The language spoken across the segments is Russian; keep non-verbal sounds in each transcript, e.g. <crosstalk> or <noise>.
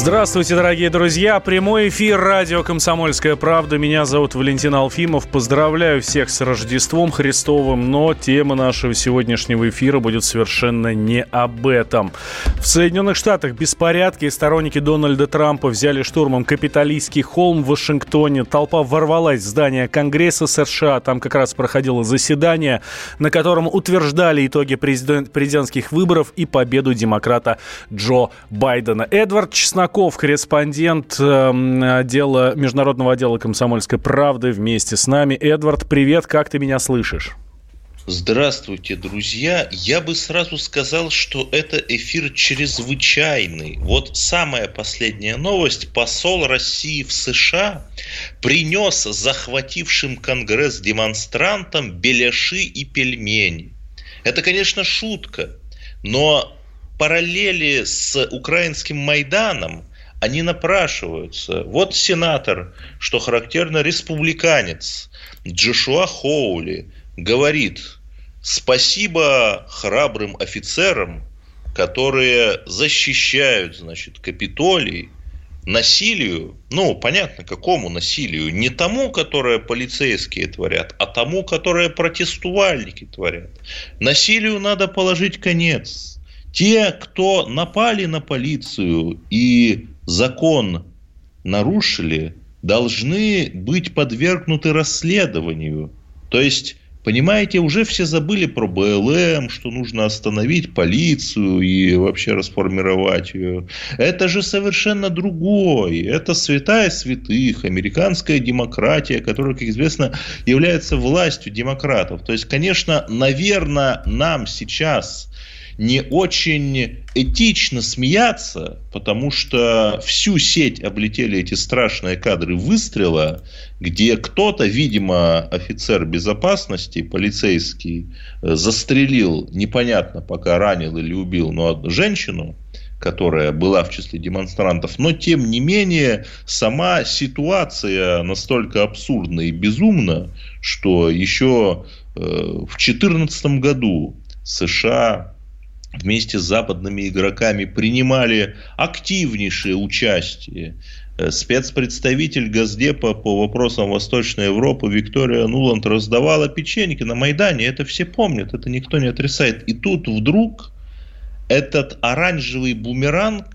Здравствуйте, дорогие друзья. Прямой эфир радио «Комсомольская правда». Меня зовут Валентин Алфимов. Поздравляю всех с Рождеством Христовым, но тема нашего сегодняшнего эфира будет совершенно не об этом. В Соединенных Штатах беспорядки и сторонники Дональда Трампа взяли штурмом капиталистский холм в Вашингтоне. Толпа ворвалась в здание Конгресса США. Там как раз проходило заседание, на котором утверждали итоги президент, президентских выборов и победу демократа Джо Байдена. Эдвард Чесноков, корреспондент э, отдела, международного отдела «Комсомольской правды» вместе с нами. Эдвард, привет, как ты меня слышишь? Здравствуйте, друзья. Я бы сразу сказал, что это эфир чрезвычайный. Вот самая последняя новость. Посол России в США принес захватившим Конгресс демонстрантам беляши и пельмени. Это, конечно, шутка, но параллели с украинским Майданом, они напрашиваются. Вот сенатор, что характерно, республиканец Джошуа Хоули говорит, спасибо храбрым офицерам, которые защищают, значит, Капитолий, насилию, ну, понятно, какому насилию, не тому, которое полицейские творят, а тому, которое протестувальники творят. Насилию надо положить конец. Те, кто напали на полицию и закон нарушили, должны быть подвергнуты расследованию. То есть Понимаете, уже все забыли про БЛМ, что нужно остановить полицию и вообще расформировать ее. Это же совершенно другое. Это святая святых, американская демократия, которая, как известно, является властью демократов. То есть, конечно, наверное, нам сейчас не очень этично смеяться, потому что всю сеть облетели эти страшные кадры выстрела, где кто-то, видимо, офицер безопасности, полицейский, э, застрелил, непонятно пока ранил или убил, но женщину, которая была в числе демонстрантов, но тем не менее сама ситуация настолько абсурдна и безумна, что еще э, в 2014 году США вместе с западными игроками принимали активнейшее участие. Э, спецпредставитель Газдепа по вопросам Восточной Европы Виктория Нуланд раздавала печеньки на Майдане. Это все помнят, это никто не отрицает. И тут вдруг этот оранжевый бумеранг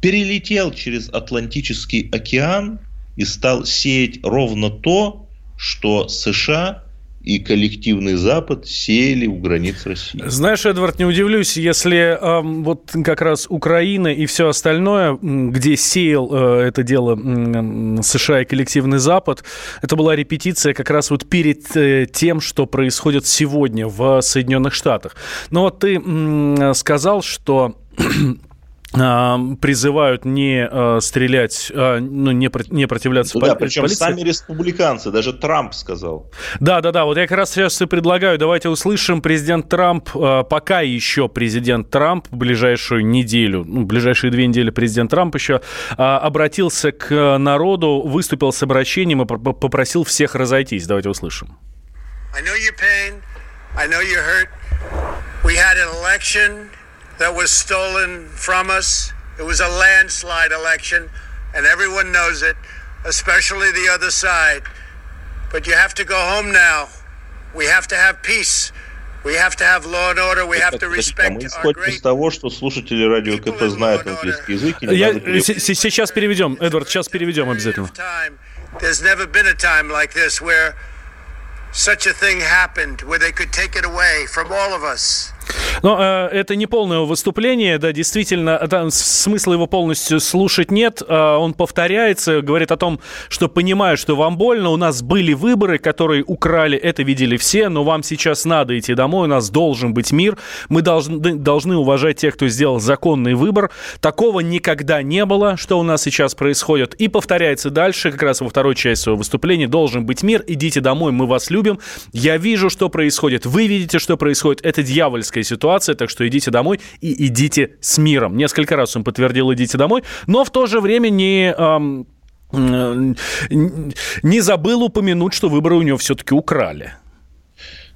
перелетел через Атлантический океан и стал сеять ровно то, что США и коллективный Запад сеяли у границ России. Знаешь, Эдвард, не удивлюсь, если э, вот как раз Украина и все остальное, где сеял э, это дело э, США и коллективный Запад, это была репетиция как раз вот перед э, тем, что происходит сегодня в Соединенных Штатах. Но вот ты э, сказал, что призывают не э, стрелять, э, ну, не, не противляться ну, да, причем полиции. сами республиканцы, даже Трамп сказал. Да, да, да, вот я как раз сейчас и предлагаю, давайте услышим президент Трамп, э, пока еще президент Трамп, в ближайшую неделю, ну, ближайшие две недели президент Трамп еще обратился к народу, выступил с обращением и попросил всех разойтись. Давайте услышим. I know your pain. I know you're hurt. We had an election that was stolen from us. It was a landslide election, and everyone knows it, especially the other side. But you have to go home now. We have to have peace. We have to have law and order. We have to respect Мы исходим из того, что слушатели радио КП знают английский язык. Я, сейчас переведем, Эдвард, сейчас переведем обязательно. There's never been a time like this where such a thing happened, where they could take it away from all of us. Но э, это не полное выступление, да, действительно, да, смысла его полностью слушать нет. Э, он повторяется, говорит о том, что понимаю, что вам больно, у нас были выборы, которые украли, это видели все, но вам сейчас надо идти домой, у нас должен быть мир, мы должны, должны уважать тех, кто сделал законный выбор. Такого никогда не было, что у нас сейчас происходит. И повторяется дальше, как раз во второй части своего выступления, должен быть мир, идите домой, мы вас любим. Я вижу, что происходит, вы видите, что происходит, это дьявольская ситуация, так что идите домой и идите с миром. Несколько раз он подтвердил «идите домой», но в то же время не... Эм, не забыл упомянуть, что выборы у него все-таки украли.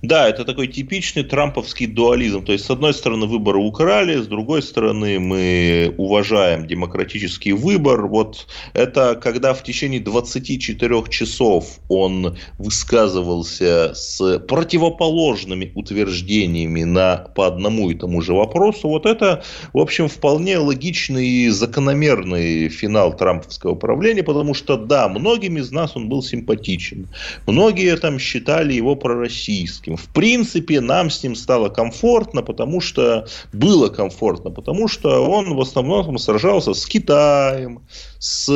Да, это такой типичный трамповский дуализм. То есть, с одной стороны, выборы украли, с другой стороны, мы уважаем демократический выбор. Вот это когда в течение 24 часов он высказывался с противоположными утверждениями на, по одному и тому же вопросу. Вот это, в общем, вполне логичный и закономерный финал трамповского правления, потому что, да, многим из нас он был симпатичен. Многие там считали его пророссийским Зеленским. В принципе, нам с ним стало комфортно, потому что было комфортно, потому что он в основном сражался с Китаем, с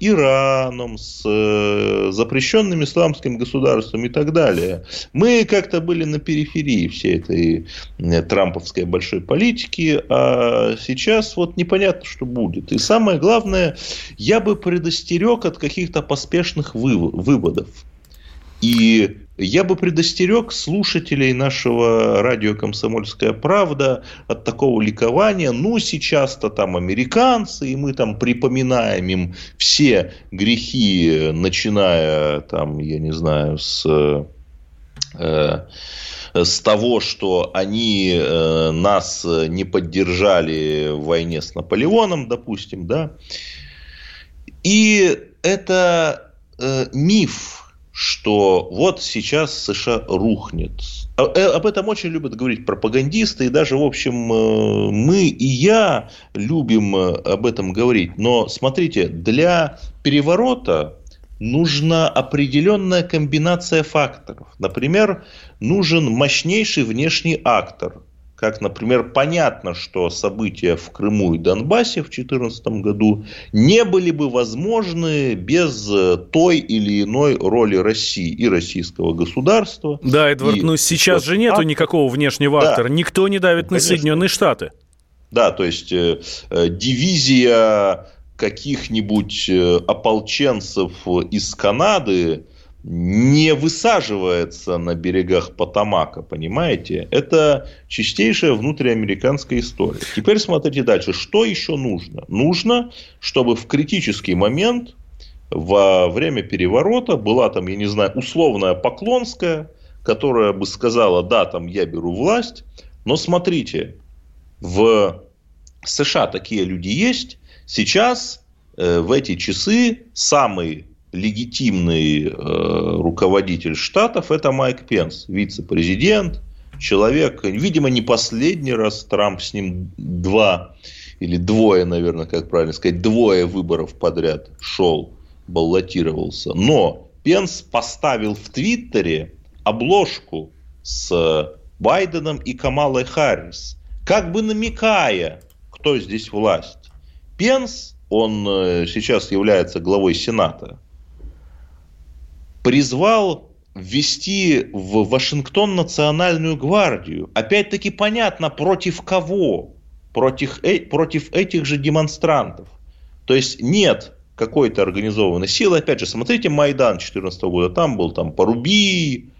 Ираном, с э, запрещенным исламским государством и так далее. Мы как-то были на периферии всей этой э, трамповской большой политики, а сейчас вот непонятно, что будет. И самое главное, я бы предостерег от каких-то поспешных выводов. И я бы предостерег слушателей нашего радио «Комсомольская правда» от такого ликования. Ну, сейчас-то там американцы, и мы там припоминаем им все грехи, начиная там, я не знаю, с... Э, с того, что они э, нас не поддержали в войне с Наполеоном, допустим, да. И это э, миф, что вот сейчас США рухнет. А, э, об этом очень любят говорить пропагандисты, и даже, в общем, э, мы и я любим э, об этом говорить. Но смотрите, для переворота нужна определенная комбинация факторов. Например, нужен мощнейший внешний актор, как, например, понятно, что события в Крыму и Донбассе в 2014 году не были бы возможны без э, той или иной роли России и российского государства. Да, Эдвард, и... но сейчас же нету никакого внешнего да. актора. Никто не давит ну, на Соединенные Штаты. Да, то есть э, э, дивизия каких-нибудь э, ополченцев из Канады не высаживается на берегах Потамака, понимаете? Это чистейшая внутриамериканская история. Теперь смотрите дальше. Что еще нужно? Нужно, чтобы в критический момент во время переворота была там, я не знаю, условная Поклонская, которая бы сказала, да, там я беру власть, но смотрите, в США такие люди есть, сейчас э, в эти часы самый легитимный э, руководитель штатов это Майк Пенс, вице-президент, человек, видимо, не последний раз Трамп с ним два или двое, наверное, как правильно сказать, двое выборов подряд шел, баллотировался. Но Пенс поставил в Твиттере обложку с Байденом и Камалой Харрис, как бы намекая, кто здесь власть. Пенс, он э, сейчас является главой Сената, призвал ввести в Вашингтон национальную гвардию. Опять-таки понятно, против кого? Против, э, против этих же демонстрантов. То есть нет какой-то организованной силы. Опять же, смотрите Майдан 2014 года. Там был там Поруби,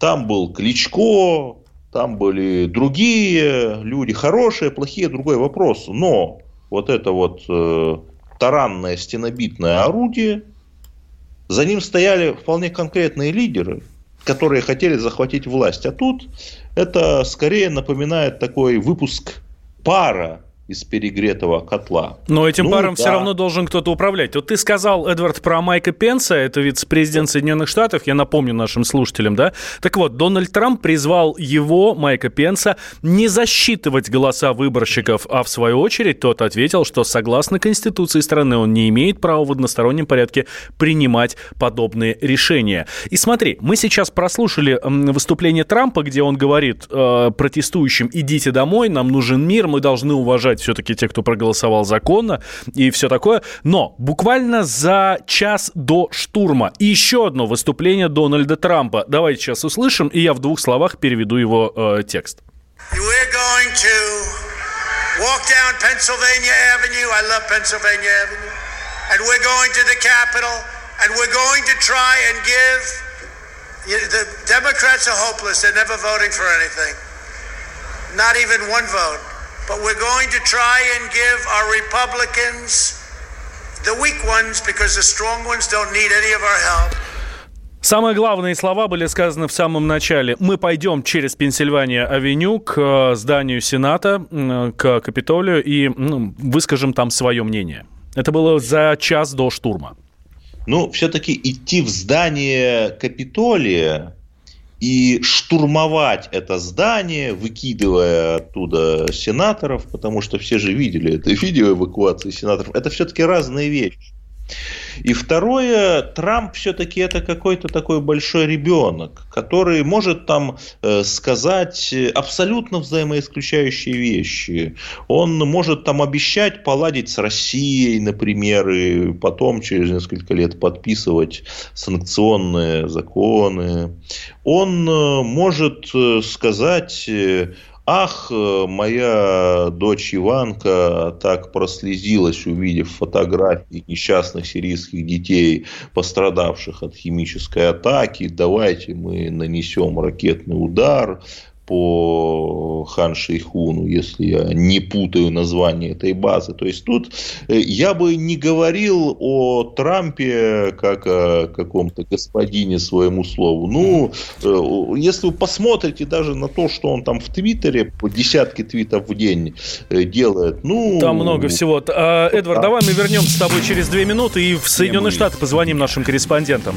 там был Кличко, там были другие люди, хорошие, плохие, другой вопрос. Но вот это вот э, таранное стенобитное орудие – за ним стояли вполне конкретные лидеры, которые хотели захватить власть. А тут это скорее напоминает такой выпуск пара из перегретого котла. Но этим ну, паром да. все равно должен кто-то управлять. Вот ты сказал, Эдвард, про Майка Пенса, это вице-президент Соединенных Штатов, я напомню нашим слушателям, да? Так вот, Дональд Трамп призвал его, Майка Пенса, не засчитывать голоса выборщиков, а в свою очередь тот ответил, что согласно Конституции страны он не имеет права в одностороннем порядке принимать подобные решения. И смотри, мы сейчас прослушали выступление Трампа, где он говорит э, протестующим, идите домой, нам нужен мир, мы должны уважать уважать все-таки те, кто проголосовал законно и все такое. Но буквально за час до штурма еще одно выступление Дональда Трампа. Давайте сейчас услышим, и я в двух словах переведу его э, текст. And we're going to the Capitol, and we're going to try and give. The Democrats are hopeless. They're never voting for anything. Not even one vote. But we're going to try and give our Republicans the weak ones because the strong ones don't need any of our help. Самые главные слова были сказаны в самом начале. Мы пойдем через Пенсильвания-авеню к э, зданию Сената, к Капитолию и ну, выскажем там свое мнение. Это было за час до штурма. Ну, все-таки идти в здание Капитолия и штурмовать это здание, выкидывая оттуда сенаторов, потому что все же видели это видео эвакуации сенаторов, это все-таки разные вещи. И второе, Трамп все-таки это какой-то такой большой ребенок, который может там э, сказать абсолютно взаимоисключающие вещи. Он может там обещать поладить с Россией, например, и потом через несколько лет подписывать санкционные законы. Он э, может э, сказать Ах, э, моя дочь Иванка так прослезилась, увидев фотографии несчастных сирийских детей, пострадавших от химической атаки. Давайте мы нанесем ракетный удар по Хан Шейхуну, если я не путаю название этой базы. То есть тут э, я бы не говорил о Трампе как о каком-то господине своему слову. Ну, э, если вы посмотрите даже на то, что он там в Твиттере по десятки твитов в день э, делает, ну... Там много всего. А, Эдвард, да. давай мы вернемся с тобой через две минуты и в Соединенные Штаты позвоним нашим корреспондентам.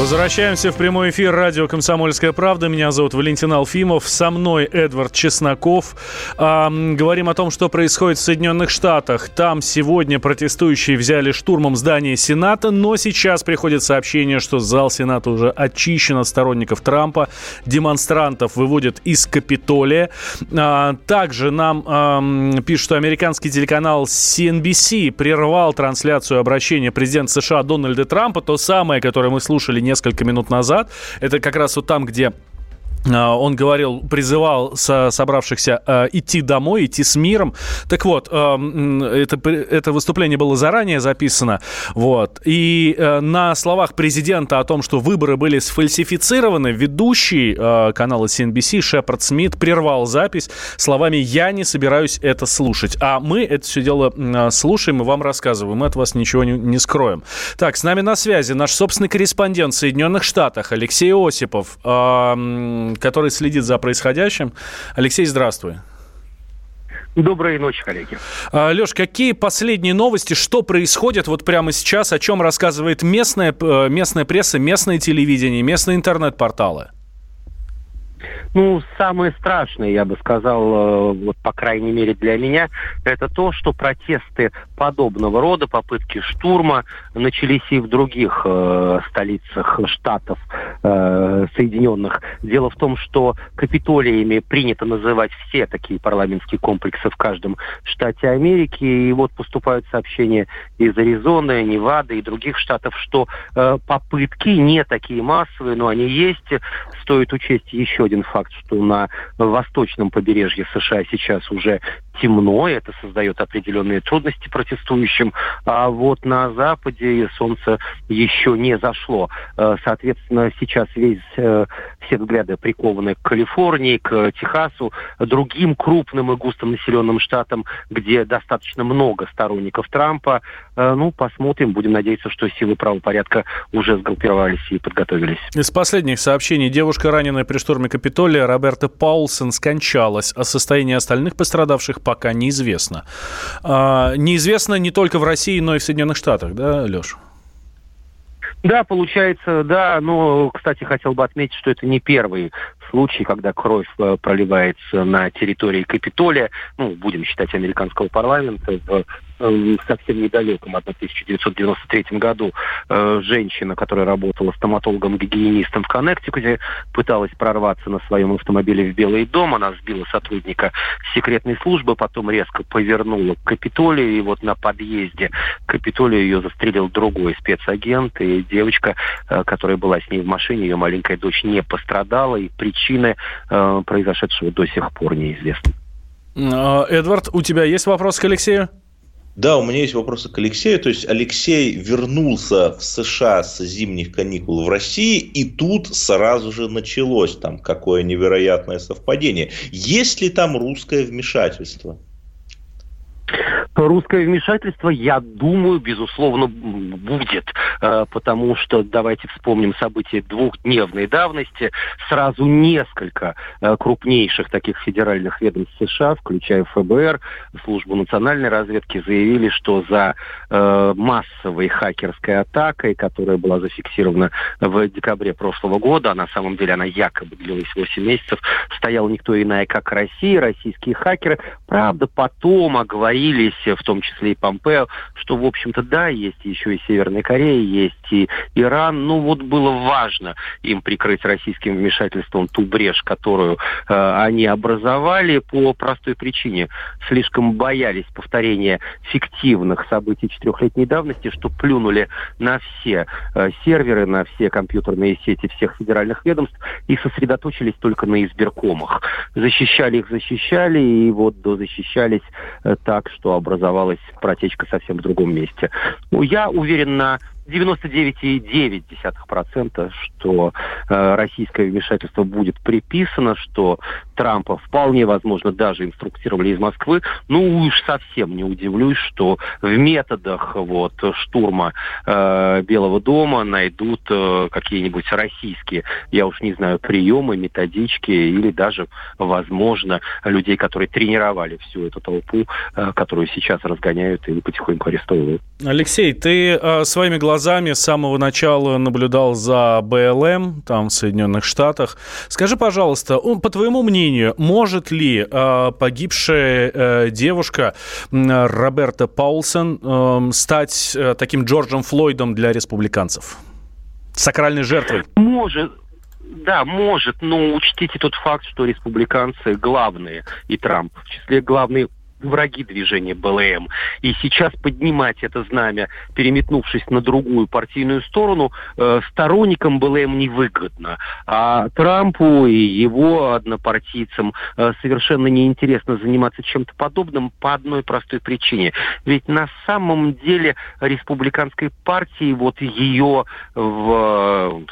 Возвращаемся в прямой эфир радио «Комсомольская правда». Меня зовут Валентин Алфимов. Со мной Эдвард Чесноков. А, говорим о том, что происходит в Соединенных Штатах. Там сегодня протестующие взяли штурмом здание Сената, но сейчас приходит сообщение, что зал Сената уже очищен от сторонников Трампа. Демонстрантов выводят из Капитолия. А, также нам а, пишут, что американский телеканал CNBC прервал трансляцию обращения президента США Дональда Трампа, то самое, которое мы слушали несколько минут назад. Это как раз вот там, где он говорил, призывал со собравшихся э, идти домой, идти с миром. Так вот, э, это, это выступление было заранее записано. Вот. И на словах президента о том, что выборы были сфальсифицированы, ведущий канала CNBC Шепард Смит прервал запись словами «Я не собираюсь это слушать». А мы это все дело слушаем и вам рассказываем. Мы от вас ничего не, не скроем. Так, с нами на связи наш собственный корреспондент в Соединенных Штатах Алексей Осипов. Который следит за происходящим. Алексей, здравствуй. Доброй ночи, коллеги. А, Леш, какие последние новости, что происходит вот прямо сейчас, о чем рассказывает местная, э, местная пресса, местное телевидение, местные интернет-порталы? Ну, самое страшное, я бы сказал, э, вот по крайней мере для меня, это то, что протесты подобного рода, попытки штурма начались и в других э, столицах штатов э, Соединенных. Дело в том, что капитолиями принято называть все такие парламентские комплексы в каждом штате Америки. И вот поступают сообщения из Аризоны, Невады и других штатов, что э, попытки не такие массовые, но они есть. Стоит учесть еще один факт факт, что на восточном побережье США сейчас уже темно, и это создает определенные трудности протестующим, а вот на Западе солнце еще не зашло. Э, соответственно, сейчас весь, э, все взгляды прикованы к Калифорнии, к Техасу, другим крупным и густонаселенным штатам, где достаточно много сторонников Трампа. Э, ну, посмотрим, будем надеяться, что силы правопорядка уже сгруппировались и подготовились. Из последних сообщений. Девушка, раненая при штурме Капитолия, Роберта Паулсон, скончалась. О состоянии остальных пострадавших пока неизвестно. А, неизвестно не только в России, но и в Соединенных Штатах, да, Леш? Да, получается, да. Но, кстати, хотел бы отметить, что это не первый случай, когда кровь э, проливается на территории Капитолия, ну, будем считать, американского парламента, совсем недалеком, в 1993 году, э, женщина, которая работала стоматологом-гигиенистом в Коннектикуте, пыталась прорваться на своем автомобиле в Белый дом. Она сбила сотрудника секретной службы, потом резко повернула к Капитолию, и вот на подъезде к Капитолию ее застрелил другой спецагент, и девочка, э, которая была с ней в машине, ее маленькая дочь не пострадала, и причины э, произошедшего до сих пор неизвестны. Эдвард, у тебя есть вопрос к Алексею? Да, у меня есть вопросы к Алексею. То есть Алексей вернулся в США с зимних каникул в России, и тут сразу же началось там какое невероятное совпадение. Есть ли там русское вмешательство? Русское вмешательство, я думаю, безусловно, будет, э, потому что, давайте вспомним события двухдневной давности, сразу несколько э, крупнейших таких федеральных ведомств США, включая ФБР, Службу национальной разведки, заявили, что за э, массовой хакерской атакой, которая была зафиксирована в декабре прошлого года, а на самом деле она якобы длилась 8 месяцев, стоял никто иная, как Россия, российские хакеры. Правда, потом оговорились в том числе и Помпео, что, в общем-то, да, есть еще и Северная Корея, есть и Иран. Ну, вот было важно им прикрыть российским вмешательством ту брешь, которую э, они образовали по простой причине. Слишком боялись повторения фиктивных событий четырехлетней давности, что плюнули на все э, серверы, на все компьютерные сети всех федеральных ведомств и сосредоточились только на избиркомах. Защищали их, защищали, и вот дозащищались э, так, что образовалась протечка совсем в другом месте. Ну, я уверен на 99,9%, что э, российское вмешательство будет приписано, что Трампа вполне возможно даже инструктировали из Москвы. Ну уж совсем не удивлюсь, что в методах вот, штурма э, Белого дома найдут э, какие-нибудь российские, я уж не знаю, приемы, методички или даже, возможно, людей, которые тренировали всю эту толпу, э, которую сейчас разгоняют и потихоньку арестовывают. Алексей, ты э, своими глазами глазами с самого начала наблюдал за БЛМ там в Соединенных Штатах. Скажи, пожалуйста, по твоему мнению, может ли э, погибшая э, девушка Роберта Паулсон э, стать э, таким Джорджем Флойдом для республиканцев? Сакральной жертвой? Может. Да, может, но учтите тот факт, что республиканцы главные, и Трамп в числе главный враги движения БЛМ. И сейчас поднимать это знамя, переметнувшись на другую партийную сторону, э, сторонникам БЛМ невыгодно. А Трампу и его однопартийцам э, совершенно неинтересно заниматься чем-то подобным по одной простой причине. Ведь на самом деле республиканской партии, вот ее в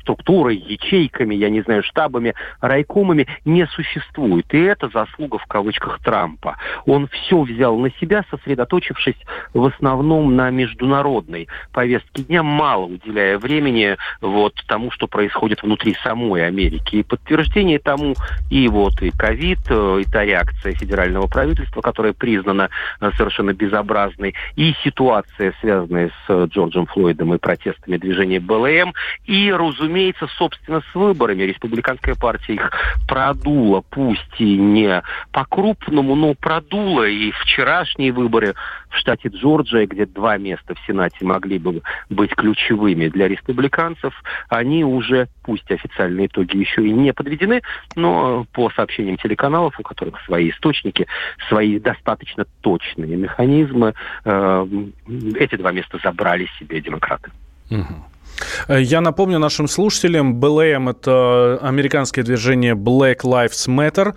структурой, ячейками, я не знаю, штабами, райкомами не существует. И это заслуга в кавычках Трампа. Он все взял на себя, сосредоточившись в основном на международной повестке дня, мало уделяя времени вот тому, что происходит внутри самой Америки. И подтверждение тому и вот и ковид, э, и та реакция федерального правительства, которая признана э, совершенно безобразной, и ситуация, связанная с э, Джорджем Флойдом и протестами движения БЛМ, и, разумеется, собственно, с выборами. Республиканская партия их продула, пусть и не по-крупному, но продула. И вчерашние выборы в штате Джорджия, где два места в Сенате могли бы быть ключевыми для республиканцев, они уже, пусть официальные итоги еще и не подведены, но по сообщениям телеканалов, у которых свои источники, свои достаточно точные механизмы, э, эти два места забрали себе демократы. Угу. Э, я напомню нашим слушателям, BLM – это американское движение Black Lives Matter,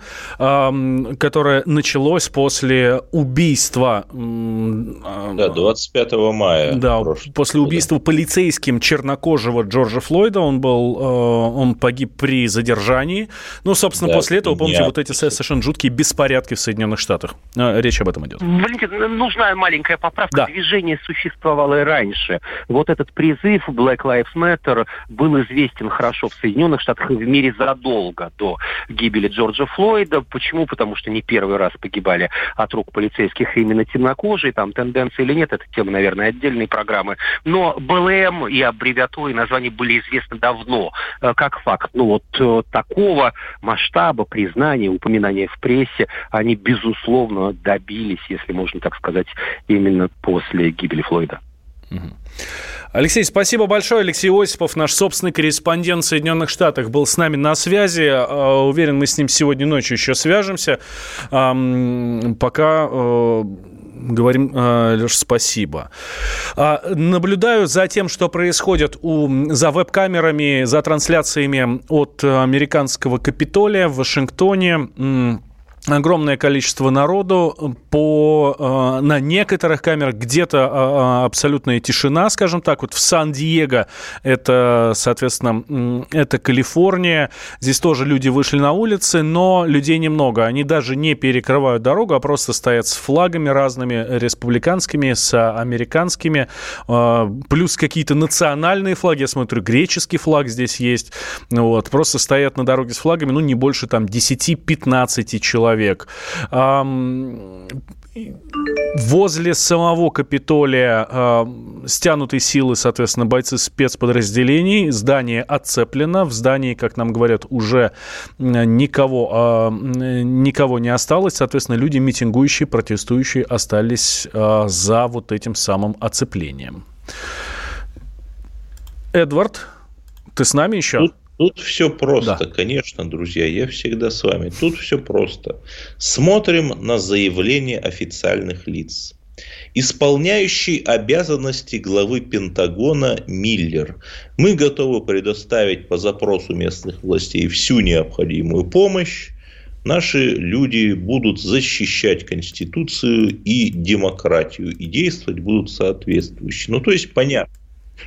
которое началось после убийства... А, да, 25 мая. Да, после убийства полицейским чернокожего Джорджа Флойда. Он был, э, он погиб при задержании. Ну, собственно, да, после этого, помните, вот эти совершенно жуткие беспорядки в Соединенных Штатах. Э, речь об этом идет. Валентин, нужна маленькая поправка. Да. Движение существовало и раньше. Вот этот призыв Black Lives Matter был известен хорошо в Соединенных Штатах и в мире задолго до гибели Джорджа Флойда. Почему? Потому что не первый раз погибали от рук полицейских именно темнокожие. Там тенденции или нет, это тема, наверное, отдельной программы. Но БЛМ и аббревиатуры и названия были известны давно, э, как факт. Ну вот э, такого масштаба признания, упоминания в прессе, они, безусловно, добились, если можно так сказать, именно после гибели Флойда. Алексей, спасибо большое. Алексей Осипов, наш собственный корреспондент в Соединенных Штатах, был с нами на связи. А, уверен, мы с ним сегодня ночью еще свяжемся. Пока э, говорим, э, Леш, спасибо. А, наблюдаю за тем, что происходит у, за веб-камерами, за трансляциями от американского Капитолия в Вашингтоне огромное количество народу по э, на некоторых камерах где-то э, абсолютная тишина, скажем так, вот в Сан-Диего это, соответственно, это Калифорния, здесь тоже люди вышли на улицы, но людей немного, они даже не перекрывают дорогу, а просто стоят с флагами разными, республиканскими, с американскими, э, плюс какие-то национальные флаги, я смотрю, греческий флаг здесь есть, вот, просто стоят на дороге с флагами, ну, не больше там 10-15 человек человек. Возле самого Капитолия э, стянуты силы, соответственно, бойцы спецподразделений. Здание отцеплено. В здании, как нам говорят, уже никого, э, никого не осталось. Соответственно, люди митингующие, протестующие остались э, за вот этим самым оцеплением. Эдвард, ты с нами еще? Тут, Тут все просто, да. конечно, друзья, я всегда с вами. Тут все просто. Смотрим на заявления официальных лиц. Исполняющий обязанности главы Пентагона Миллер. Мы готовы предоставить по запросу местных властей всю необходимую помощь. Наши люди будут защищать Конституцию и демократию и действовать будут соответствующе. Ну, то есть, понятно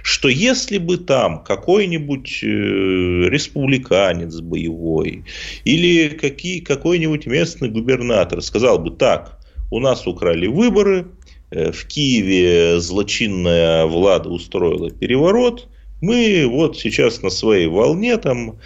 что если бы там какой-нибудь э, республиканец боевой или какие, какой-нибудь местный губернатор сказал бы так, у нас украли выборы, э, в Киеве злочинная влада устроила переворот, мы вот сейчас на своей волне там,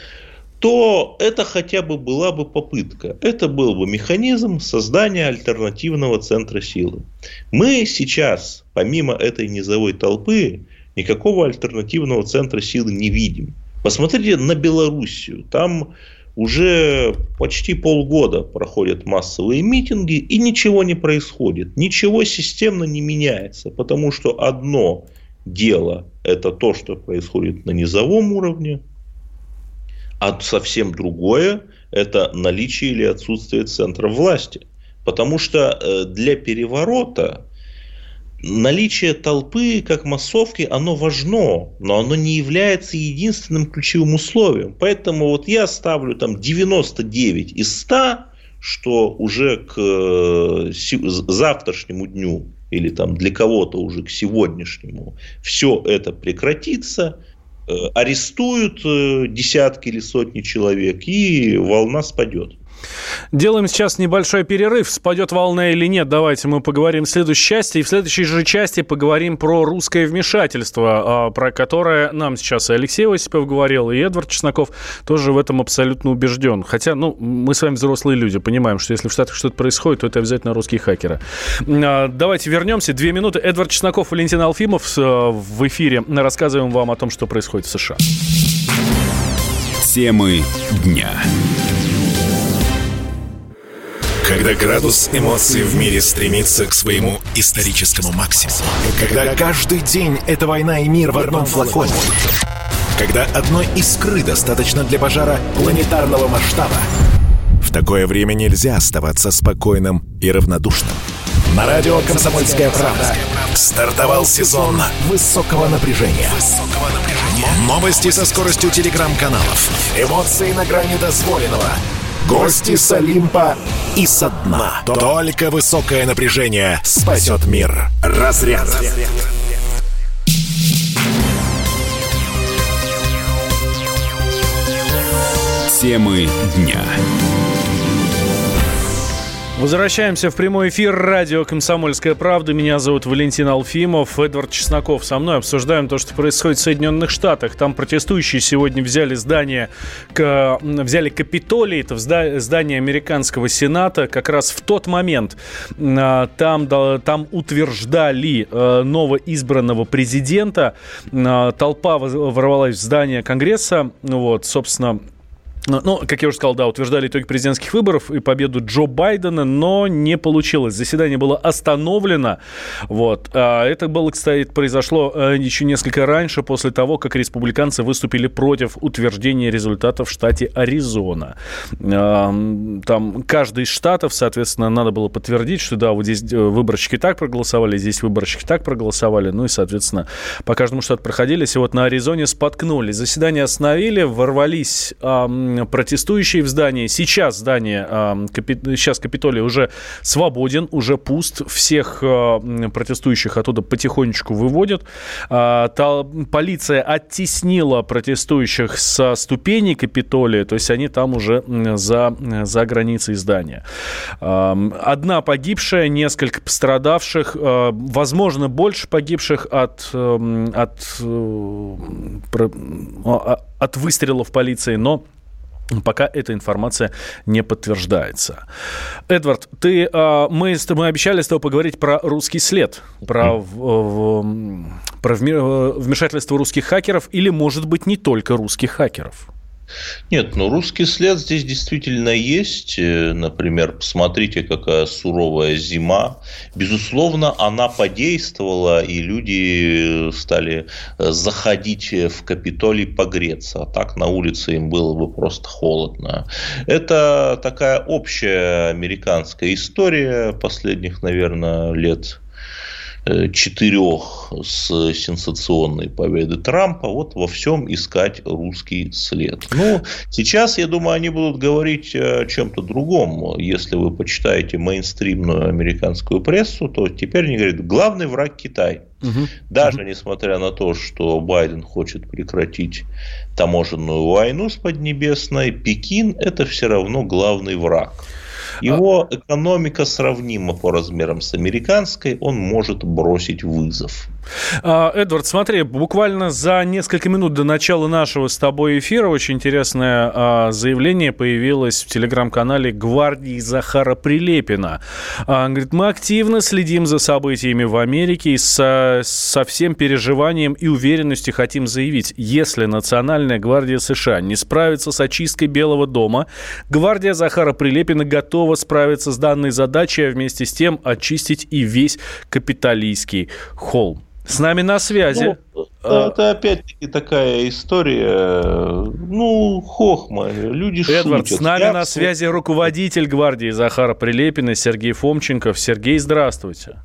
то это хотя бы была бы попытка. Это был бы механизм создания альтернативного центра силы. Мы сейчас, помимо этой низовой толпы, никакого альтернативного центра силы не видим. Посмотрите на Белоруссию. Там уже почти полгода проходят массовые митинги, и ничего не происходит. Ничего системно не меняется, потому что одно дело – это то, что происходит на низовом уровне, а совсем другое – это наличие или отсутствие центра власти. Потому что э, для переворота наличие толпы как массовки, оно важно, но оно не является единственным ключевым условием. Поэтому вот я ставлю там 99 из 100, что уже к э, завтрашнему дню или там для кого-то уже к сегодняшнему все это прекратится, э, арестуют э, десятки или сотни человек и волна спадет. Делаем сейчас небольшой перерыв. Спадет волна или нет, давайте мы поговорим в следующей части. И в следующей же части поговорим про русское вмешательство, а, про которое нам сейчас и Алексей Осипов говорил, и Эдвард Чесноков тоже в этом абсолютно убежден. Хотя, ну, мы с вами взрослые люди, понимаем, что если в Штатах что-то происходит, то это обязательно русские хакеры. А, давайте вернемся. Две минуты. Эдвард Чесноков, Валентин Алфимов в эфире. Рассказываем вам о том, что происходит в США. Темы дня. Когда градус эмоций в мире стремится к своему историческому максимуму. Когда каждый день это война и мир в одном флаконе. Когда одной искры достаточно для пожара планетарного масштаба. В такое время нельзя оставаться спокойным и равнодушным. На радио «Комсомольская правда» стартовал сезон высокого напряжения. Новости со скоростью телеграм-каналов. Эмоции на грани дозволенного – Гости с Олимпа и со дна. Только высокое напряжение спасет мир. Разряд. Темы дня. Возвращаемся в прямой эфир радио «Комсомольская правда». Меня зовут Валентин Алфимов, Эдвард Чесноков. Со мной обсуждаем то, что происходит в Соединенных Штатах. Там протестующие сегодня взяли здание, взяли Капитолий, это здание американского Сената, как раз в тот момент. А, там, там утверждали э, новоизбранного президента. А, толпа ворвалась в здание Конгресса. Вот, собственно, ну, ну, как я уже сказал, да, утверждали итоги президентских выборов и победу Джо Байдена, но не получилось. Заседание было остановлено. Вот. А это было, кстати, произошло э, еще несколько раньше, после того, как республиканцы выступили против утверждения результатов в штате Аризона. Там каждый из штатов, соответственно, надо было подтвердить, что да, вот здесь э, выборщики так проголосовали, здесь выборщики так проголосовали. Ну и, соответственно, по каждому штату проходились. И вот на Аризоне споткнулись. Заседание остановили, ворвались протестующие в здании. Сейчас здание, сейчас Капитолий уже свободен, уже пуст. Всех а, протестующих оттуда потихонечку выводят. А, полиция оттеснила протестующих со ступеней Капитолия, то есть они там уже за, за границей здания. Одна погибшая, несколько пострадавших, а, возможно, больше погибших от, от, э, от выстрелов полиции, но Пока эта информация не подтверждается. Эдвард, ты, а, мы, мы обещали с тобой поговорить про русский след, про, в, про вмешательство русских хакеров или, может быть, не только русских хакеров. Нет, ну русский след здесь действительно есть. Э, например, посмотрите, какая суровая зима. Безусловно, она подействовала, и люди стали э, заходить в Капитолий погреться. А так на улице им было бы просто холодно. Это такая общая американская история последних, наверное, лет Э, четырех с сенсационной победы Трампа, вот во всем искать русский след. Ну, сейчас, я думаю, они будут говорить о чем-то другом. Если вы почитаете мейнстримную американскую прессу, то теперь они говорят, главный враг Китай. Угу. Даже угу. несмотря на то, что Байден хочет прекратить таможенную войну с Поднебесной, Пекин это все равно главный враг. Его экономика сравнима по размерам с американской, он может бросить вызов. А, Эдвард, смотри, буквально за несколько минут до начала нашего с тобой эфира очень интересное а, заявление появилось в телеграм-канале гвардии Захара Прилепина. А, он говорит, мы активно следим за событиями в Америке и со, со всем переживанием и уверенностью хотим заявить, если Национальная гвардия США не справится с очисткой Белого дома, гвардия Захара Прилепина готова справиться с данной задачей, а вместе с тем очистить и весь капиталийский холм. С нами на связи. Ну, это опять-таки такая история, ну, хохма, люди Эдвард, шутят. с нами Я... на связи руководитель гвардии Захара Прилепина Сергей Фомченков. Сергей, здравствуйте.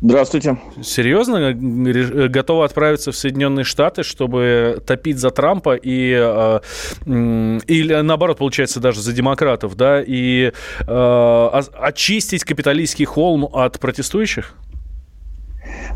Здравствуйте. Серьезно? Готовы отправиться в Соединенные Штаты, чтобы топить за Трампа и, э, или наоборот, получается, даже за демократов, да, и э, очистить капиталистский холм от протестующих?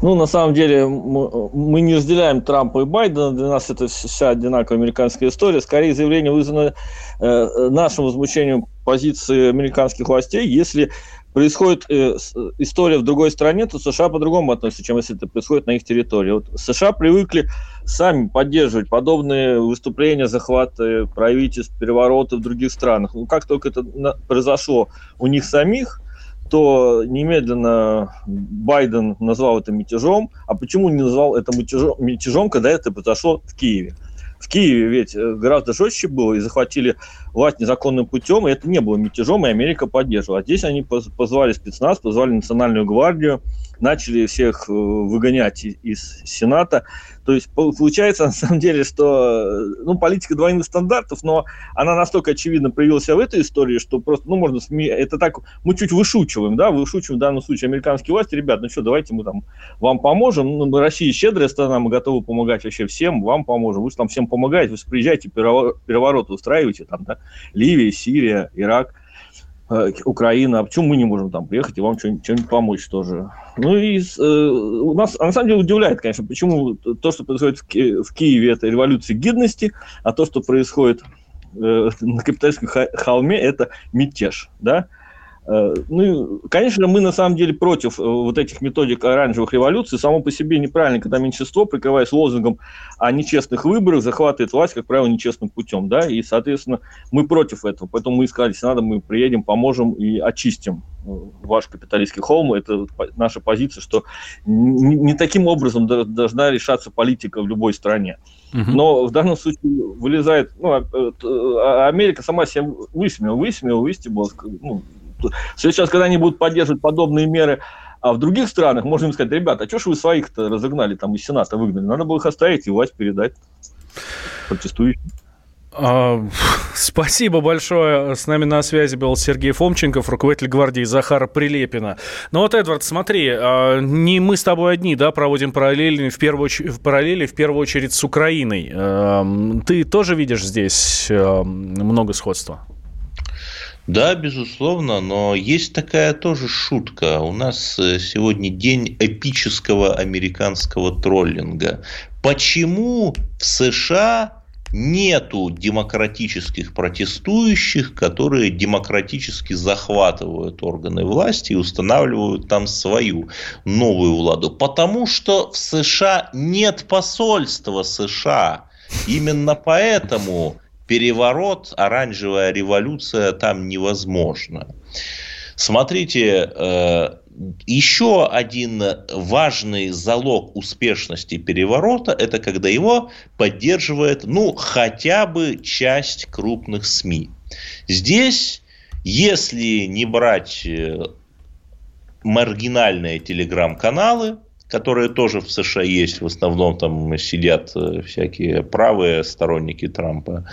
Ну, на самом деле, мы не разделяем Трампа и Байдена. Для нас это вся одинаковая американская история. Скорее, заявление вызвано э, нашим возмущением позиции американских властей. Если происходит э, история в другой стране, то США по-другому относятся, чем если это происходит на их территории. Вот США привыкли сами поддерживать подобные выступления, захваты правительств, перевороты в других странах. Ну, как только это произошло у них самих, то немедленно Байден назвал это мятежом. А почему не назвал это мятежом, мятежом когда это произошло в Киеве? В Киеве ведь э, гораздо жестче было, и захватили власть незаконным путем, и это не было мятежом, и Америка поддерживала. А здесь они позвали спецназ, позвали Национальную гвардию, начали всех э, выгонять из Сената. То есть получается <laughs> на самом деле, что ну, политика двойных стандартов, но она настолько очевидно проявилась в этой истории, что просто, ну, можно СМИ, это так, мы чуть вышучиваем, да, вышучиваем в данном случае американские власти, ребят, ну что, давайте мы там вам поможем, ну, Россия щедрая страна, мы готовы помогать вообще всем, вам поможем, вы же там всем помогаете, вы же приезжаете, перевороты устраиваете, там, да, Ливия, Сирия, Ирак – Э, Украина, а почему мы не можем там приехать и вам что-нибудь помочь тоже? Ну и э, у нас, а на самом деле, удивляет, конечно, почему то, что происходит в, Ки- в Киеве, это революция гидности, а то, что происходит э, на капитальском холме, это мятеж, да? Э, ну, конечно, мы на самом деле против э, вот этих методик оранжевых революций. Само по себе неправильно, когда меньшинство, прикрываясь лозунгом о нечестных выборах, захватывает власть, как правило, нечестным путем. Да? И, соответственно, мы против этого. Поэтому мы искали надо, мы приедем, поможем и очистим э, ваш капиталистский холм. Это наша позиция, что не таким образом должна решаться политика в любой стране. Но в данном случае вылезает, ну, а, а Америка сама себя высмеяла, высмеяла, выстебала, ну, Сейчас, когда они будут поддерживать подобные меры а в других странах, можно им сказать, ребята, а что ж вы своих-то разогнали, там из Сената выгнали? Надо было их оставить и власть передать протестующим. А, <laughs> спасибо большое. С нами на связи был Сергей Фомченков, руководитель гвардии Захара Прилепина. Ну вот, Эдвард, смотри, а, не мы с тобой одни, да, проводим параллели в первую, в параллели в первую очередь с Украиной. Ты тоже видишь здесь много сходства? Да, безусловно, но есть такая тоже шутка. У нас э, сегодня день эпического американского троллинга. Почему в США нету демократических протестующих, которые демократически захватывают органы власти и устанавливают там свою новую владу? Потому что в США нет посольства США. Именно поэтому переворот, оранжевая революция там невозможна. Смотрите, э, еще один важный залог успешности переворота – это когда его поддерживает, ну, хотя бы часть крупных СМИ. Здесь, если не брать э, маргинальные телеграм-каналы, которые тоже в США есть, в основном там сидят э, всякие правые сторонники Трампа,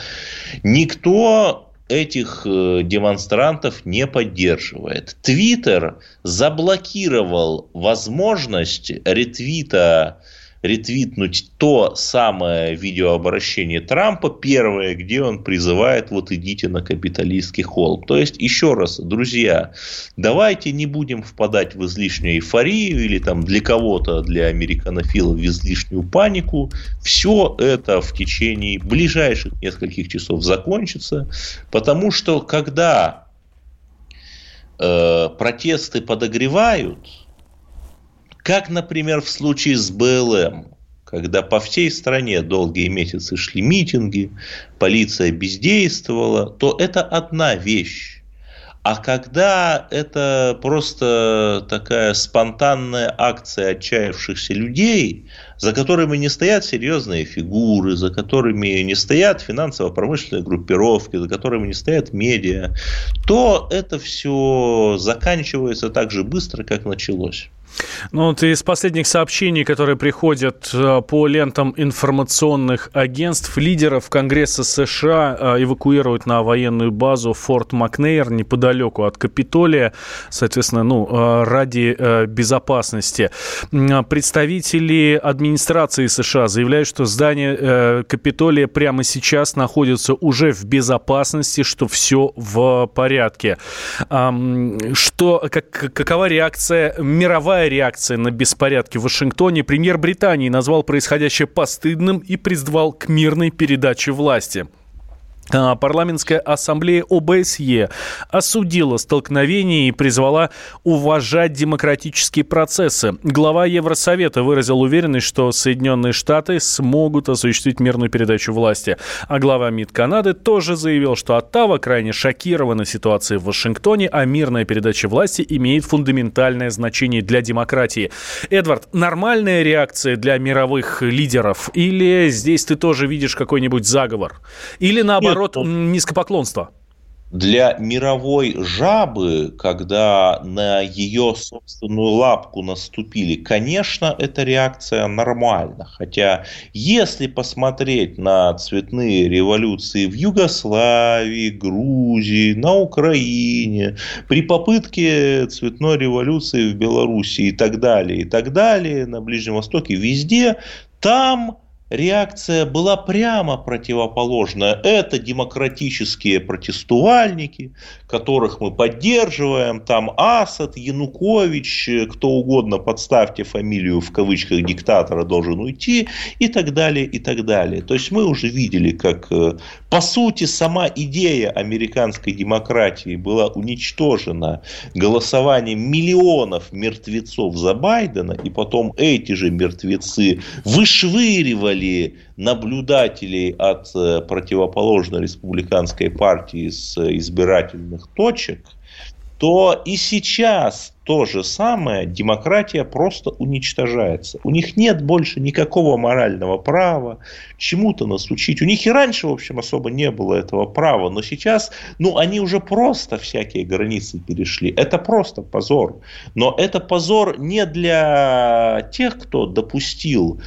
никто этих э, демонстрантов не поддерживает. Твиттер заблокировал возможность ретвита ретвитнуть то самое видеообращение Трампа, первое, где он призывает вот идите на капиталистский холм. То есть, еще раз, друзья, давайте не будем впадать в излишнюю эйфорию или там для кого-то, для американофилов в излишнюю панику. Все это в течение ближайших нескольких часов закончится, потому что когда э, протесты подогревают, как, например, в случае с БЛМ, когда по всей стране долгие месяцы шли митинги, полиция бездействовала, то это одна вещь. А когда это просто такая спонтанная акция отчаявшихся людей, за которыми не стоят серьезные фигуры, за которыми не стоят финансово-промышленные группировки, за которыми не стоят медиа, то это все заканчивается так же быстро, как началось. Ну, вот из последних сообщений, которые приходят э, по лентам информационных агентств, лидеров Конгресса США э, эвакуируют на военную базу Форт Макнейр неподалеку от Капитолия, соответственно, ну, э, ради безопасности. Представители администрации США заявляют, что здание Капитолия прямо сейчас находится уже в безопасности, что все в порядке. Что, как, какова реакция мировая Какая реакция на беспорядки в Вашингтоне? Премьер Британии назвал происходящее постыдным и призвал к мирной передаче власти. А, парламентская ассамблея ОБСЕ осудила столкновение и призвала уважать демократические процессы. Глава Евросовета выразил уверенность, что Соединенные Штаты смогут осуществить мирную передачу власти. А глава МИД Канады тоже заявил, что Оттава крайне шокирована ситуацией в Вашингтоне, а мирная передача власти имеет фундаментальное значение для демократии. Эдвард, нормальная реакция для мировых лидеров? Или здесь ты тоже видишь какой-нибудь заговор? Или наоборот, наоборот, низкопоклонство? Для мировой жабы, когда на ее собственную лапку наступили, конечно, эта реакция нормальна. Хотя, если посмотреть на цветные революции в Югославии, Грузии, на Украине, при попытке цветной революции в Беларуси и так далее, и так далее, на Ближнем Востоке, везде, там реакция была прямо противоположная. Это демократические протестувальники, которых мы поддерживаем. Там Асад, Янукович, кто угодно, подставьте фамилию в кавычках диктатора, должен уйти и так далее, и так далее. То есть мы уже видели, как э, по сути сама идея американской демократии была уничтожена голосованием миллионов мертвецов за Байдена, и потом эти же мертвецы вышвыривали были наблюдателей от э, противоположной республиканской партии с избирательных точек, то и сейчас то же самое, демократия просто уничтожается. У них нет больше никакого морального права чему-то нас учить. У них и раньше, в общем, особо не было этого права, но сейчас, ну, они уже просто всякие границы перешли. Это просто позор. Но это позор не для тех, кто допустил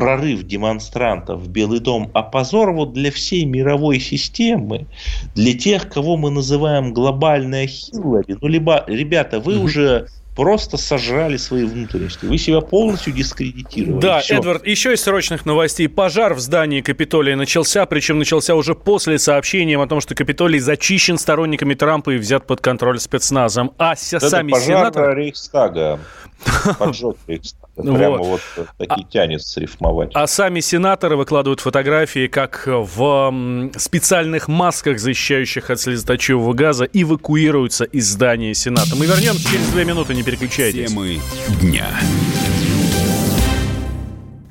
прорыв демонстрантов в Белый дом, а позор вот для всей мировой системы, для тех, кого мы называем глобальная Хиллари. Ну, либо, ребята, вы уже просто сожрали свои внутренности. Вы себя полностью дискредитировали. Да, Все. Эдвард, еще из срочных новостей. Пожар в здании Капитолия начался, причем начался уже после сообщения о том, что Капитолий зачищен сторонниками Трампа и взят под контроль спецназом. А Это сами пожар сенаторы... Рейхстага. <laughs> Поджог Рейхстага. Прямо вот, вот таки а, тянет срифмовать. А сами сенаторы выкладывают фотографии, как в специальных масках, защищающих от слезоточивого газа, эвакуируются из здания Сената. Мы вернемся через две минуты, не переключайтесь. Темы дня.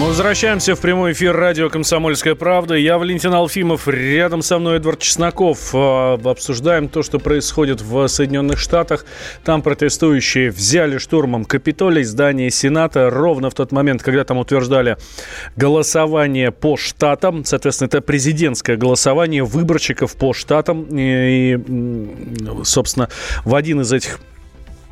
Мы возвращаемся в прямой эфир радио «Комсомольская правда». Я Валентин Алфимов, рядом со мной Эдвард Чесноков. А, обсуждаем то, что происходит в Соединенных Штатах. Там протестующие взяли штурмом Капитолий, здание Сената, ровно в тот момент, когда там утверждали голосование по штатам. Соответственно, это президентское голосование выборщиков по штатам. И, собственно, в один из этих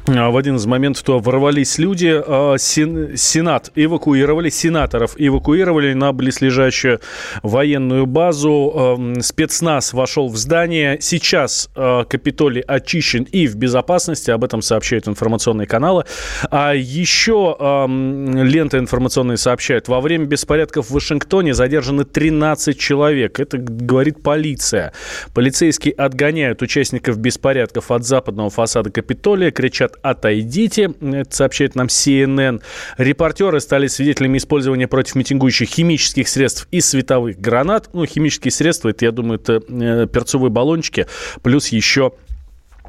в один из моментов то ворвались люди, а, Сенат эвакуировали, сенаторов эвакуировали на близлежащую военную базу, спецназ вошел в здание, сейчас а, Капитолий очищен и в безопасности, об этом сообщают информационные каналы, а еще лента информационная сообщает, во время беспорядков в Вашингтоне задержаны 13 человек, это говорит полиция. Полицейские отгоняют участников беспорядков от западного фасада Капитолия, кричат отойдите, сообщает нам CNN. Репортеры стали свидетелями использования против митингующих химических средств и световых гранат. Ну, химические средства, это, я думаю, это э, перцовые баллончики, плюс еще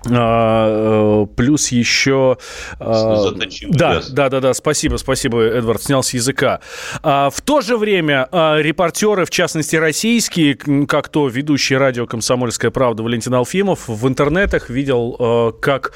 плюс еще... А, да, да, да, да, спасибо, спасибо, Эдвард, снял с языка. А, в то же время репортеры, в частности российские, как то ведущий радио «Комсомольская правда» Валентин Алфимов, в интернетах видел, как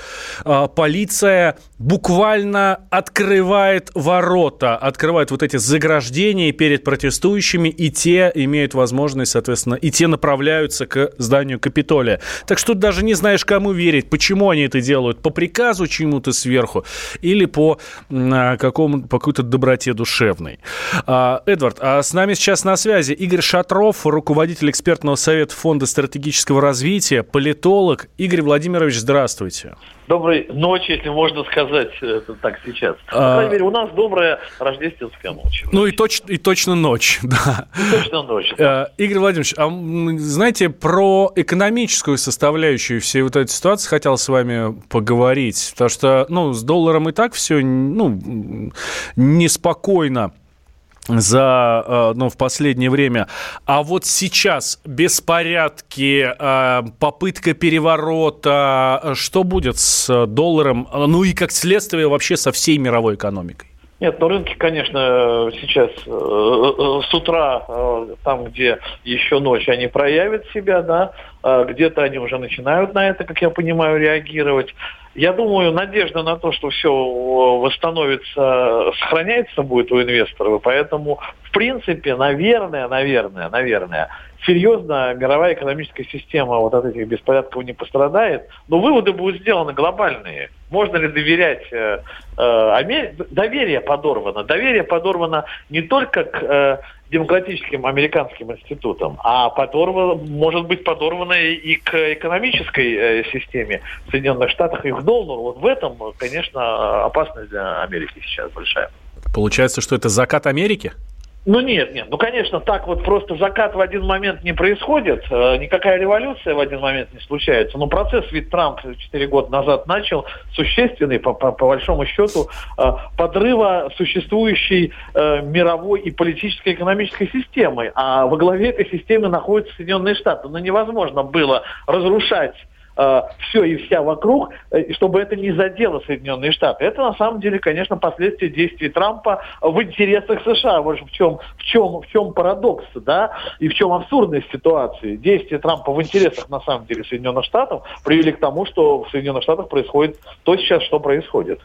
полиция буквально открывает ворота, открывает вот эти заграждения перед протестующими, и те имеют возможность, соответственно, и те направляются к зданию Капитолия. Так что даже не знаешь, кому верить проверить, почему они это делают, по приказу чему-то сверху или по, какому, по какой-то доброте душевной. А, Эдвард, а с нами сейчас на связи Игорь Шатров, руководитель экспертного совета Фонда стратегического развития, политолог. Игорь Владимирович, здравствуйте. Доброй ночи, если можно сказать это так сейчас. По а... крайней мере, у нас добрая рождественская ночь. Ну и, точ... и точно ночь, <laughs> да. И точно ночь. Да. Игорь Владимирович, а знаете, про экономическую составляющую всей вот этой ситуации хотел с вами поговорить, потому что, ну, с долларом и так все, ну, неспокойно за, э, ну, в последнее время. А вот сейчас беспорядки, э, попытка переворота, что будет с долларом, ну и как следствие вообще со всей мировой экономикой? Нет, ну рынки, конечно, сейчас э, с утра, там, где еще ночь, они проявят себя, да, где-то они уже начинают на это, как я понимаю, реагировать. Я думаю, надежда на то, что все восстановится, сохраняется будет у инвесторов. Поэтому, в принципе, наверное, наверное, наверное, серьезно мировая экономическая система вот от этих беспорядков не пострадает. Но выводы будут сделаны глобальные. Можно ли доверять? Э, э, Амер... Доверие подорвано. Доверие подорвано не только к э, демократическим американским институтам, а подорвано, может быть подорвано и к экономической э, системе Соединенных Штатов и к доллару. Вот в этом, конечно, опасность для Америки сейчас большая. Получается, что это закат Америки? Ну нет, нет, ну конечно, так вот просто закат в один момент не происходит, э, никакая революция в один момент не случается, но процесс ведь Трамп 4 года назад начал существенный, по, по, по большому счету, э, подрыва существующей э, мировой и политической экономической системы, а во главе этой системы находятся Соединенные Штаты. Но невозможно было разрушать э, все и вся вокруг, э, чтобы это не задело Соединенные Штаты. Это на самом деле, конечно, последствия действий Трампа в интересах США. Вот в чем, в чем, в чем парадокс, да, и в чем абсурдность ситуации. Действия Трампа в интересах, на самом деле, Соединенных Штатов привели к тому, что в Соединенных Штатах происходит то сейчас, что происходит.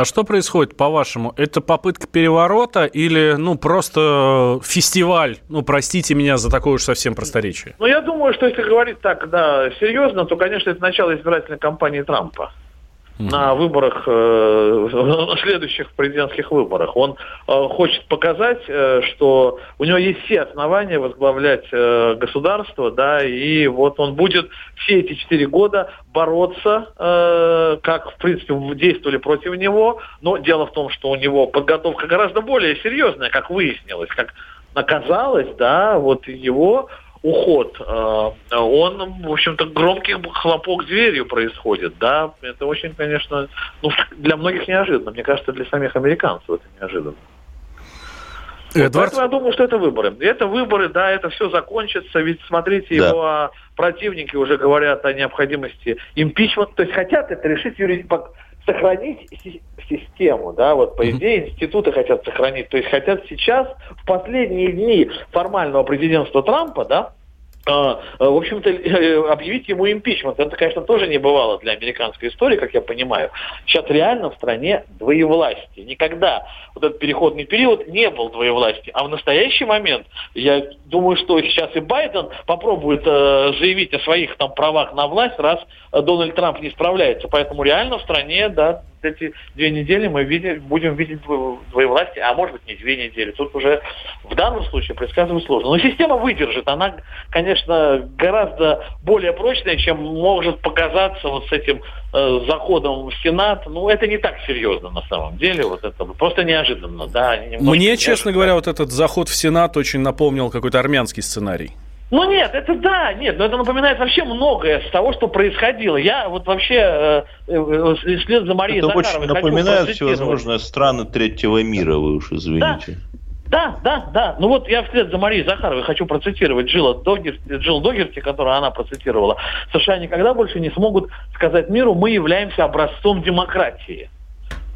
А что происходит, по-вашему? Это попытка переворота или, ну, просто фестиваль? Ну, простите меня за такое уж совсем просторечие. Ну, я думаю, что если говорить так, да, серьезно, то, конечно, это начало избирательной кампании Трампа на выборах, э, на <laughs> следующих президентских выборах. Он э, хочет показать, э, что у него есть все основания возглавлять государство, да, и вот он будет все эти четыре года бороться, как, в принципе, действовали против него, но дело в том, что у него подготовка гораздо более серьезная, как выяснилось, как оказалось, да, вот его уход, э, он, в общем-то, громкий хлопок дверью происходит, да, это очень, конечно, ну, для многих неожиданно, мне кажется, для самих американцев это неожиданно. Эдвард... Поэтому я думаю, что это выборы. Это выборы, да, это все закончится. Ведь смотрите, да. его а, противники уже говорят о необходимости импичмента. То есть хотят это решить юридически сохранить систему, да, вот по идее институты хотят сохранить, то есть хотят сейчас в последние дни формального президентства Трампа, да, в общем-то, <laughs> э, объявить ему импичмент. Это, конечно, тоже не бывало для американской истории, как я понимаю. Сейчас реально в стране двоевластие. Никогда вот этот переходный период не был двоевластия. А в настоящий момент, я думаю, что сейчас и Байден попробует э, заявить о своих там правах на власть, раз э, Дональд Трамп не справляется. Поэтому реально в стране, да, эти две недели мы видим, будем видеть двоевластие, а может быть не две недели. Тут уже в данном случае предсказывать сложно. Но система выдержит. Она, конечно, гораздо более прочная, чем может показаться вот с этим э, заходом в Сенат. Ну, это не так серьезно на самом деле. Вот это просто неожиданно. Да, Мне, неожиданно. честно говоря, вот этот заход в Сенат очень напомнил какой-то армянский сценарий. Ну нет, это да, нет, но это напоминает вообще многое с того, что происходило. Я вот вообще э, э, след за Марией Это Захаровой очень напоминает всевозможные страны третьего мира, вы уж извините. Да. Да, да, да. Ну вот я вслед за Марией Захаровой хочу процитировать Джилла Догерти, Джилл Догерти, которую она процитировала. США никогда больше не смогут сказать миру, мы являемся образцом демократии.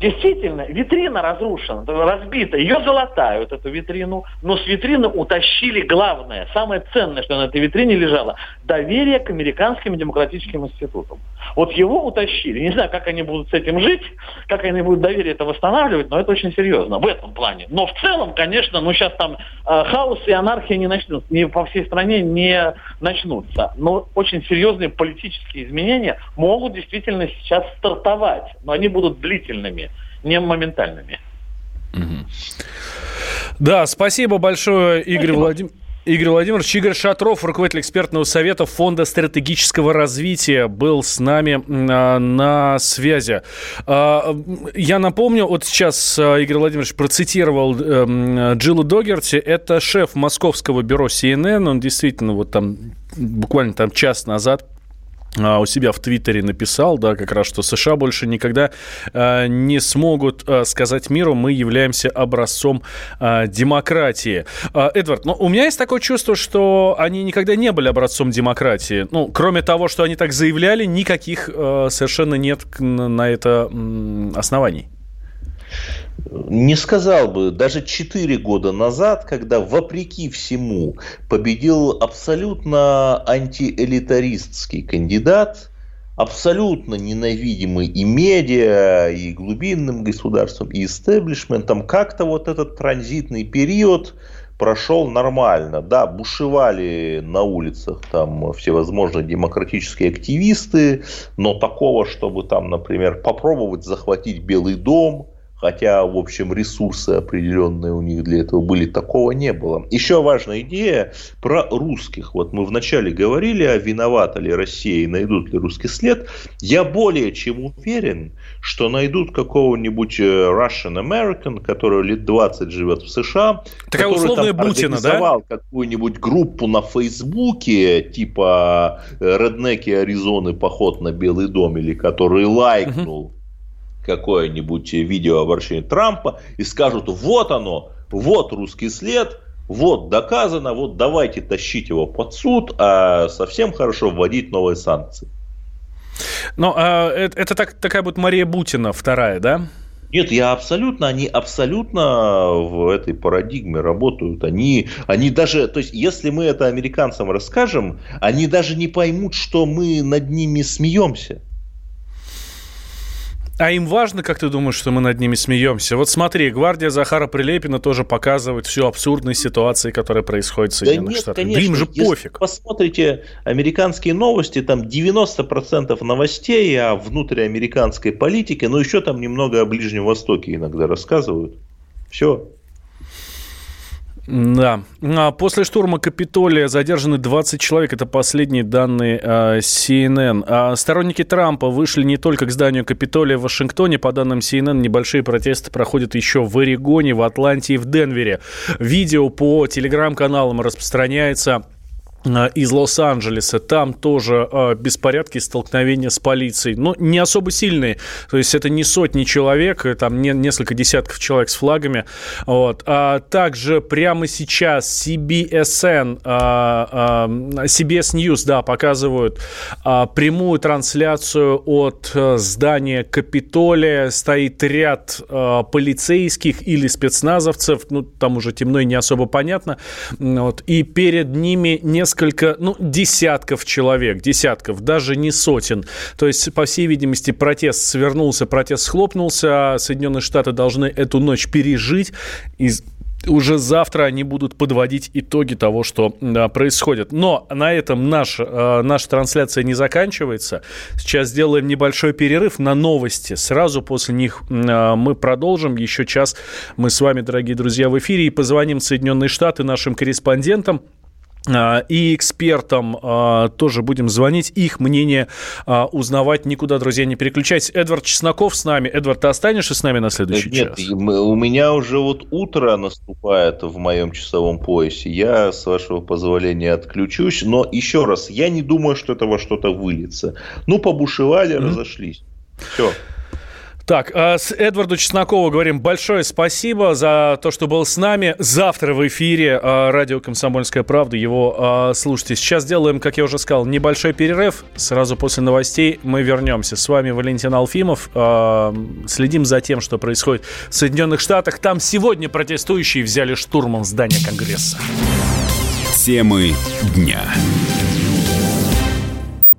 Действительно, витрина разрушена, разбита. Ее залатают, эту витрину, но с витрины утащили главное, самое ценное, что на этой витрине лежало, доверие к американским демократическим институтам. Вот его утащили. Не знаю, как они будут с этим жить, как они будут доверие это восстанавливать, но это очень серьезно в этом плане. Но в целом, конечно, ну сейчас там э, хаос и анархия не начнутся, не по всей стране не начнутся. Но очень серьезные политические изменения могут действительно сейчас стартовать, но они будут длительными не моментальными. Да, спасибо большое, Игорь Владимирович. Игорь Владимирович, Игорь Шатров, руководитель экспертного совета Фонда стратегического развития, был с нами а, на связи. А, я напомню, вот сейчас а, Игорь Владимирович процитировал э, Джилла Догерти, это шеф московского бюро CNN, он действительно вот там буквально там час назад у себя в Твиттере написал, да, как раз, что США больше никогда э, не смогут э, сказать миру, мы являемся образцом э, демократии. Э, Эдвард, ну, у меня есть такое чувство, что они никогда не были образцом демократии. Ну, кроме того, что они так заявляли, никаких э, совершенно нет на это э, оснований. Не сказал бы, даже 4 года назад, когда вопреки всему победил абсолютно антиэлитаристский кандидат, абсолютно ненавидимый и медиа, и глубинным государством, и истеблишментом, как-то вот этот транзитный период прошел нормально. Да, бушевали на улицах там всевозможные демократические активисты, но такого, чтобы там, например, попробовать захватить Белый дом – хотя, в общем, ресурсы определенные у них для этого были, такого не было. Еще важная идея про русских. Вот мы вначале говорили, а виновата ли Россия и найдут ли русский след. Я более чем уверен, что найдут какого-нибудь э, Russian American, который лет 20 живет в США. Такая условная там Бутина, да? какую-нибудь группу на Фейсбуке, типа э, Реднеки Аризоны, поход на Белый дом, или который лайкнул угу какое-нибудь видео обращения Трампа и скажут, вот оно, вот русский след, вот доказано, вот давайте тащить его под суд, а совсем хорошо вводить новые санкции. Но а, это, это так, такая будет Мария Бутина вторая, да? Нет, я абсолютно, они абсолютно в этой парадигме работают. Они, они даже, то есть, если мы это американцам расскажем, они даже не поймут, что мы над ними смеемся. А им важно, как ты думаешь, что мы над ними смеемся? Вот смотри, гвардия Захара Прилепина тоже показывает всю абсурдность ситуации, которая происходит в Соединенных да нет, Штатах. Конечно, да им же пофиг. посмотрите американские новости, там 90% новостей о внутриамериканской политике, но еще там немного о Ближнем Востоке иногда рассказывают. Все. Да. А после штурма Капитолия задержаны 20 человек. Это последние данные э, CNN. А сторонники Трампа вышли не только к зданию Капитолия в Вашингтоне. По данным CNN, небольшие протесты проходят еще в Орегоне, в Атланте и в Денвере. Видео по телеграм-каналам распространяется из Лос-Анджелеса. Там тоже э, беспорядки, столкновения с полицией. Но не особо сильные. То есть это не сотни человек, э, там не, несколько десятков человек с флагами. Вот. А также прямо сейчас CBSN, CBS News, да, показывают прямую трансляцию от здания Капитолия. Стоит ряд полицейских или спецназовцев. Ну, там уже темно и не особо понятно. Вот. И перед ними несколько несколько, ну, десятков человек, десятков, даже не сотен. То есть, по всей видимости, протест свернулся, протест схлопнулся, а Соединенные Штаты должны эту ночь пережить и уже завтра они будут подводить итоги того, что да, происходит. Но на этом наш, э, наша трансляция не заканчивается. Сейчас сделаем небольшой перерыв на новости. Сразу после них э, мы продолжим. Еще час мы с вами, дорогие друзья, в эфире и позвоним в Соединенные Штаты нашим корреспондентам. А, и экспертам а, тоже будем звонить, их мнение а, узнавать. Никуда, друзья, не переключайтесь. Эдвард Чесноков с нами. Эдвард, ты останешься с нами на следующий Нет, час? Нет, у меня уже вот утро наступает в моем часовом поясе. Я, с вашего позволения, отключусь. Но еще раз, я не думаю, что это во что-то выльется. Ну, побушевали, mm-hmm. разошлись. Все. Так, а с Эдварду Чеснокову говорим большое спасибо за то, что был с нами. Завтра в эфире а, радио «Комсомольская правда». Его а, слушайте. Сейчас делаем, как я уже сказал, небольшой перерыв. Сразу после новостей мы вернемся. С вами Валентин Алфимов. Следим за тем, что происходит в Соединенных Штатах. Там сегодня протестующие взяли штурмом здание Конгресса. Темы дня.